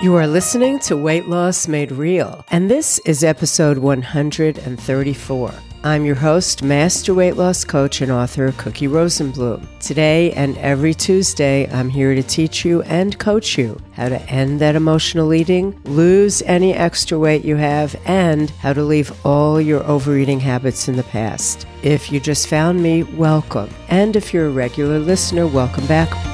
You are listening to Weight Loss Made Real, and this is episode 134. I'm your host, Master Weight Loss Coach and author Cookie Rosenblum. Today and every Tuesday, I'm here to teach you and coach you how to end that emotional eating, lose any extra weight you have, and how to leave all your overeating habits in the past. If you just found me, welcome. And if you're a regular listener, welcome back.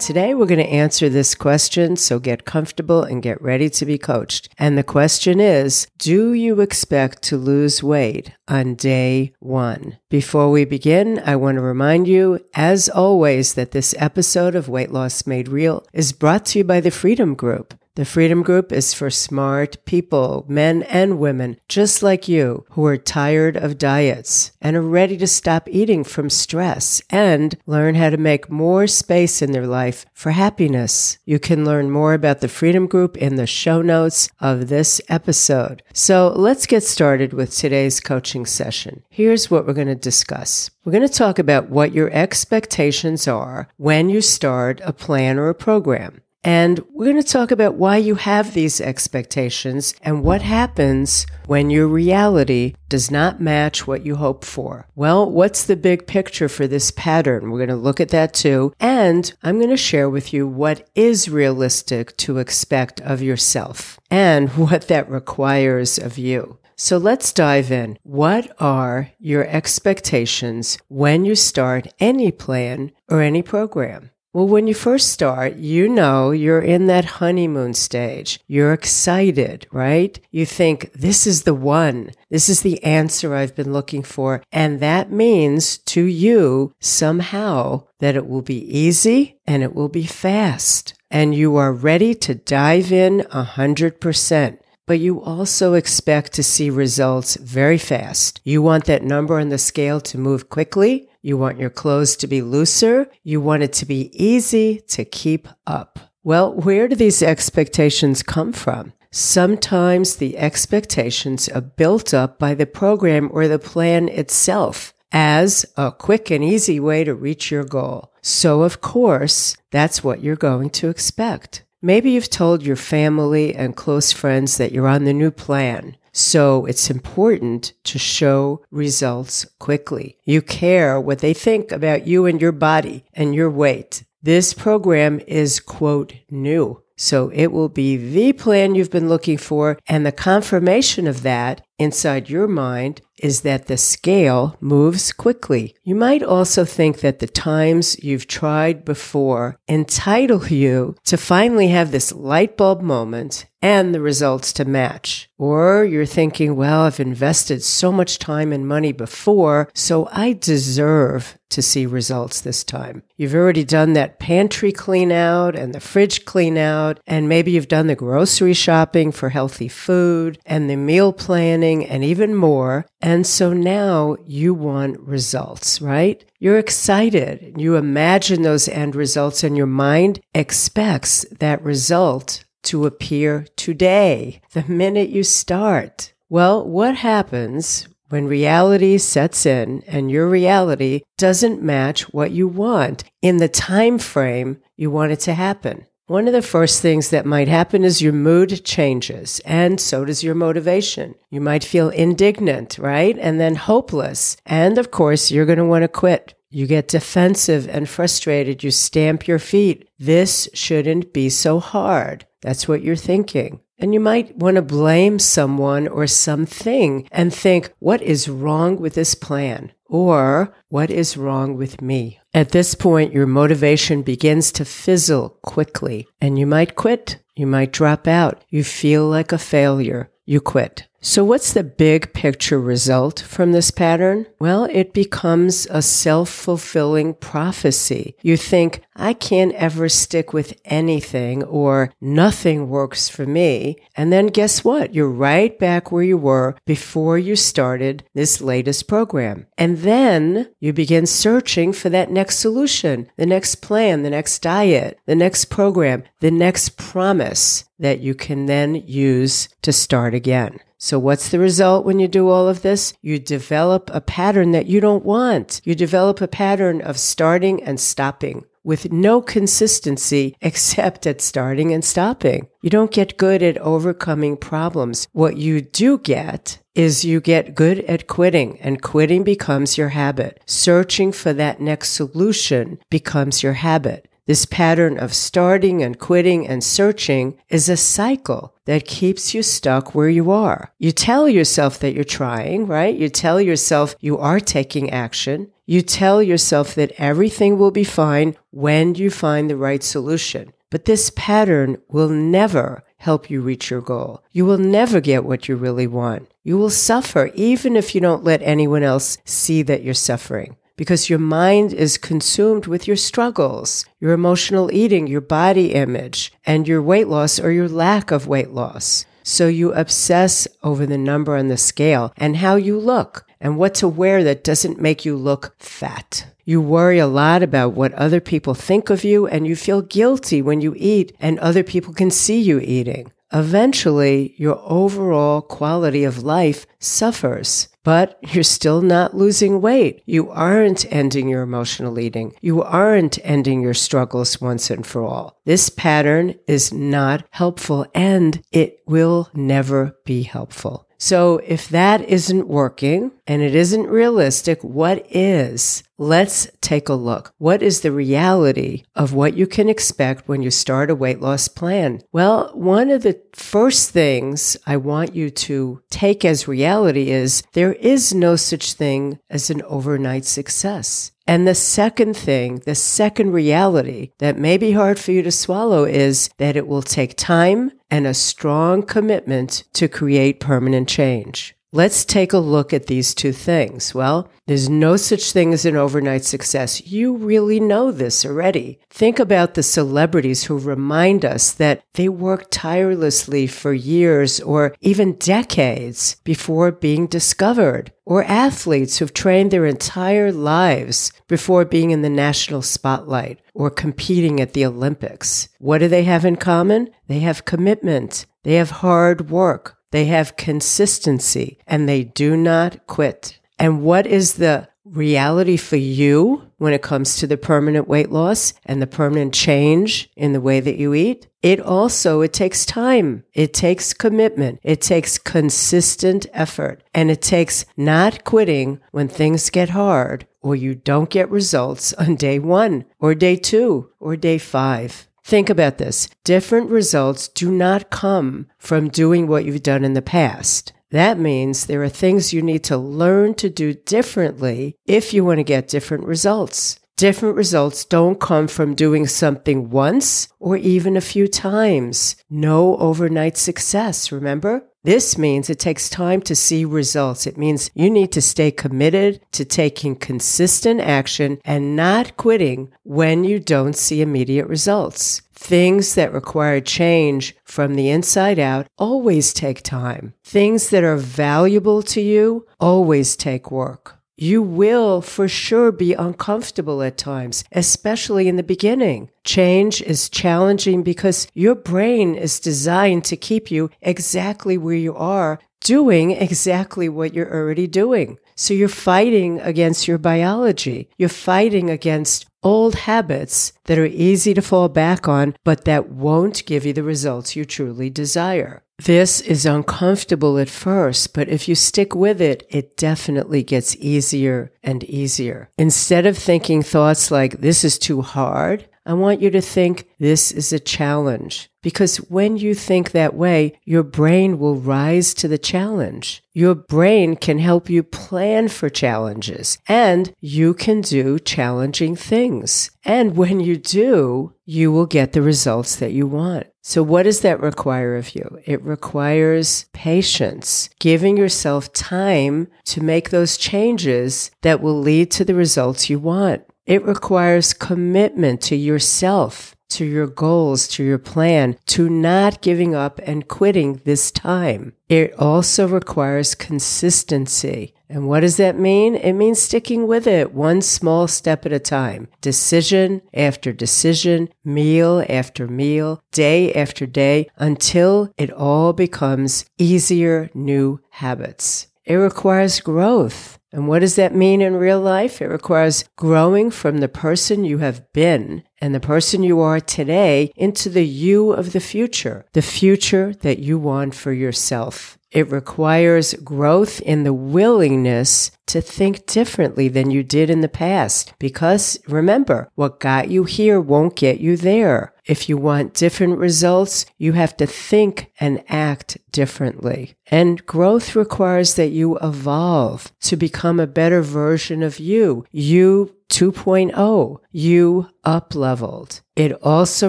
Today, we're going to answer this question, so get comfortable and get ready to be coached. And the question is Do you expect to lose weight on day one? Before we begin, I want to remind you, as always, that this episode of Weight Loss Made Real is brought to you by the Freedom Group. The Freedom Group is for smart people, men and women, just like you, who are tired of diets and are ready to stop eating from stress and learn how to make more space in their life for happiness. You can learn more about the Freedom Group in the show notes of this episode. So let's get started with today's coaching session. Here's what we're going to discuss. We're going to talk about what your expectations are when you start a plan or a program. And we're going to talk about why you have these expectations and what happens when your reality does not match what you hope for. Well, what's the big picture for this pattern? We're going to look at that too. And I'm going to share with you what is realistic to expect of yourself and what that requires of you. So let's dive in. What are your expectations when you start any plan or any program? Well, when you first start, you know you're in that honeymoon stage. You're excited, right? You think, this is the one. This is the answer I've been looking for. And that means to you somehow that it will be easy and it will be fast. And you are ready to dive in a hundred percent but you also expect to see results very fast. You want that number on the scale to move quickly. You want your clothes to be looser. You want it to be easy to keep up. Well, where do these expectations come from? Sometimes the expectations are built up by the program or the plan itself as a quick and easy way to reach your goal. So, of course, that's what you're going to expect. Maybe you've told your family and close friends that you're on the new plan. So it's important to show results quickly. You care what they think about you and your body and your weight. This program is quote new. So it will be the plan you've been looking for. And the confirmation of that inside your mind is that the scale moves quickly. You might also think that the times you've tried before entitle you to finally have this light bulb moment and the results to match. Or you're thinking, well, I've invested so much time and money before, so I deserve to see results this time. You've already done that pantry clean out and the fridge clean out, and maybe you've done the grocery shopping for healthy food and the meal planning and even more. And so now you want results, right? You're excited. You imagine those end results and your mind expects that result to appear today, the minute you start. Well, what happens when reality sets in and your reality doesn't match what you want in the time frame you want it to happen? One of the first things that might happen is your mood changes, and so does your motivation. You might feel indignant, right? And then hopeless. And of course, you're going to want to quit. You get defensive and frustrated. You stamp your feet. This shouldn't be so hard. That's what you're thinking. And you might want to blame someone or something and think, what is wrong with this plan? Or what is wrong with me? At this point, your motivation begins to fizzle quickly and you might quit. You might drop out. You feel like a failure. You quit. So, what's the big picture result from this pattern? Well, it becomes a self fulfilling prophecy. You think, I can't ever stick with anything or nothing works for me. And then guess what? You're right back where you were before you started this latest program. And then you begin searching for that next solution, the next plan, the next diet, the next program, the next promise that you can then use to start again. So what's the result when you do all of this? You develop a pattern that you don't want. You develop a pattern of starting and stopping with no consistency except at starting and stopping. You don't get good at overcoming problems. What you do get is you get good at quitting and quitting becomes your habit. Searching for that next solution becomes your habit. This pattern of starting and quitting and searching is a cycle that keeps you stuck where you are. You tell yourself that you're trying, right? You tell yourself you are taking action. You tell yourself that everything will be fine when you find the right solution. But this pattern will never help you reach your goal. You will never get what you really want. You will suffer even if you don't let anyone else see that you're suffering because your mind is consumed with your struggles, your emotional eating, your body image, and your weight loss or your lack of weight loss. So you obsess over the number on the scale and how you look and what to wear that doesn't make you look fat. You worry a lot about what other people think of you and you feel guilty when you eat and other people can see you eating. Eventually, your overall quality of life suffers but you're still not losing weight. You aren't ending your emotional eating. You aren't ending your struggles once and for all. This pattern is not helpful and it will never be helpful. So if that isn't working and it isn't realistic, what is? Let's take a look. What is the reality of what you can expect when you start a weight loss plan? Well, one of the first things I want you to take as reality is there is no such thing as an overnight success. And the second thing, the second reality that may be hard for you to swallow is that it will take time and a strong commitment to create permanent change. Let's take a look at these two things. Well, there's no such thing as an overnight success. You really know this already. Think about the celebrities who remind us that they worked tirelessly for years or even decades before being discovered, or athletes who've trained their entire lives before being in the national spotlight or competing at the Olympics. What do they have in common? They have commitment. They have hard work. They have consistency and they do not quit. And what is the reality for you when it comes to the permanent weight loss and the permanent change in the way that you eat? It also, it takes time. It takes commitment. It takes consistent effort and it takes not quitting when things get hard or you don't get results on day one or day two or day five. Think about this. Different results do not come from doing what you've done in the past. That means there are things you need to learn to do differently if you want to get different results. Different results don't come from doing something once or even a few times. No overnight success, remember? This means it takes time to see results. It means you need to stay committed to taking consistent action and not quitting when you don't see immediate results. Things that require change from the inside out always take time. Things that are valuable to you always take work you will for sure be uncomfortable at times, especially in the beginning. Change is challenging because your brain is designed to keep you exactly where you are, doing exactly what you're already doing. So you're fighting against your biology. You're fighting against old habits that are easy to fall back on, but that won't give you the results you truly desire. This is uncomfortable at first, but if you stick with it, it definitely gets easier and easier. Instead of thinking thoughts like, this is too hard, I want you to think this is a challenge. Because when you think that way, your brain will rise to the challenge. Your brain can help you plan for challenges and you can do challenging things. And when you do, you will get the results that you want. So what does that require of you? It requires patience, giving yourself time to make those changes that will lead to the results you want. It requires commitment to yourself, to your goals, to your plan, to not giving up and quitting this time. It also requires consistency. And what does that mean? It means sticking with it one small step at a time, decision after decision, meal after meal, day after day, until it all becomes easier new habits. It requires growth. And what does that mean in real life? It requires growing from the person you have been and the person you are today into the you of the future, the future that you want for yourself. It requires growth in the willingness to think differently than you did in the past. Because remember, what got you here won't get you there. If you want different results, you have to think and act differently. And growth requires that you evolve to become a better version of you. You 2.0, you up leveled. It also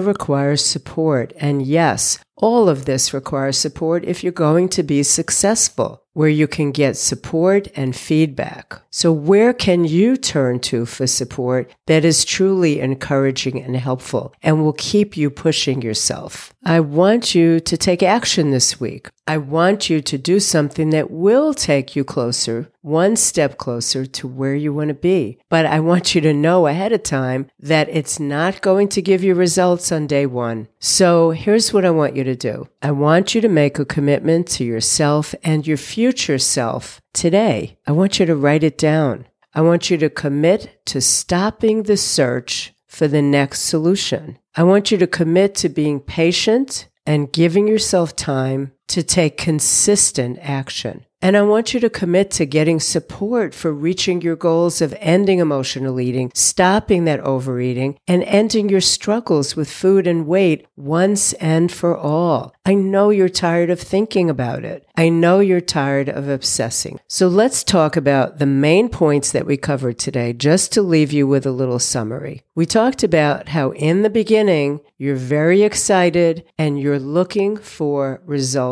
requires support. And yes, all of this requires support if you're going to be successful, where you can get support and feedback. So where can you turn to for support that is truly encouraging and helpful and will keep you pushing yourself? I want you to take action this week. I want you to do something that will take you closer, one step closer to where you want to be. But I want you to know ahead of time that it's not going to give you results on day one. So here's what I want you to do. I want you to make a commitment to yourself and your future self today. I want you to write it down. I want you to commit to stopping the search for the next solution. I want you to commit to being patient and giving yourself time to take consistent action. And I want you to commit to getting support for reaching your goals of ending emotional eating, stopping that overeating, and ending your struggles with food and weight once and for all. I know you're tired of thinking about it. I know you're tired of obsessing. So let's talk about the main points that we covered today, just to leave you with a little summary. We talked about how in the beginning, you're very excited and you're looking for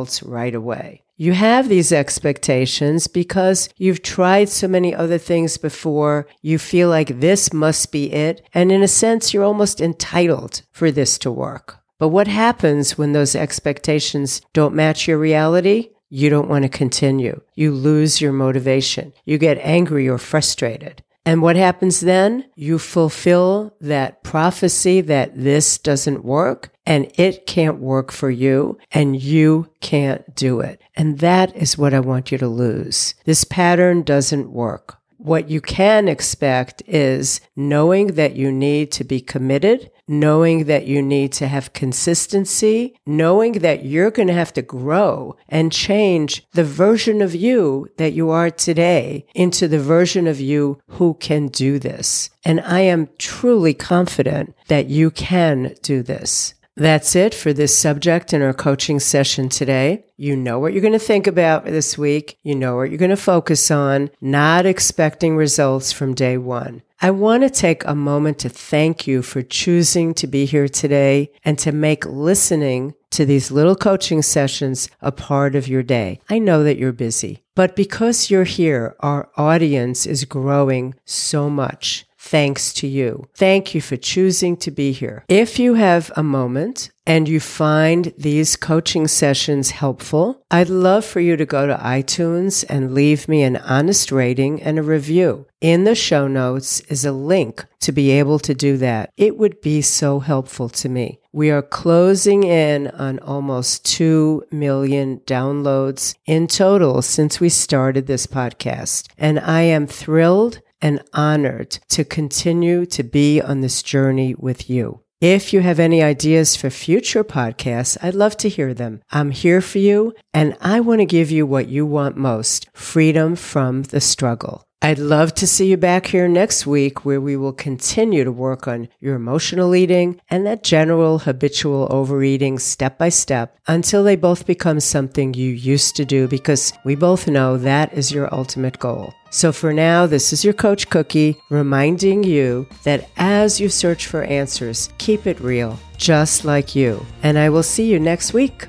results right away. You have these expectations because you've tried so many other things before. You feel like this must be it. And in a sense, you're almost entitled for this to work. But what happens when those expectations don't match your reality? You don't want to continue. You lose your motivation. You get angry or frustrated. And what happens then? You fulfill that prophecy that this doesn't work and it can't work for you and you can't do it. And that is what I want you to lose. This pattern doesn't work. What you can expect is knowing that you need to be committed, knowing that you need to have consistency, knowing that you're going to have to grow and change the version of you that you are today into the version of you who can do this. And I am truly confident that you can do this. That's it for this subject in our coaching session today. You know what you're going to think about this week. You know what you're going to focus on, not expecting results from day one. I want to take a moment to thank you for choosing to be here today and to make listening to these little coaching sessions a part of your day. I know that you're busy, but because you're here, our audience is growing so much thanks to you. Thank you for choosing to be here. If you have a moment and you find these coaching sessions helpful, I'd love for you to go to iTunes and leave me an honest rating and a review. In the show notes is a link to be able to do that. It would be so helpful to me. We are closing in on almost 2 million downloads in total since we started this podcast. And I am thrilled and honored to continue to be on this journey with you. If you have any ideas for future podcasts, I'd love to hear them. I'm here for you, and I want to give you what you want most freedom from the struggle. I'd love to see you back here next week where we will continue to work on your emotional eating and that general habitual overeating step by step until they both become something you used to do because we both know that is your ultimate goal. So for now, this is your Coach Cookie reminding you that as you search for answers, keep it real, just like you. And I will see you next week.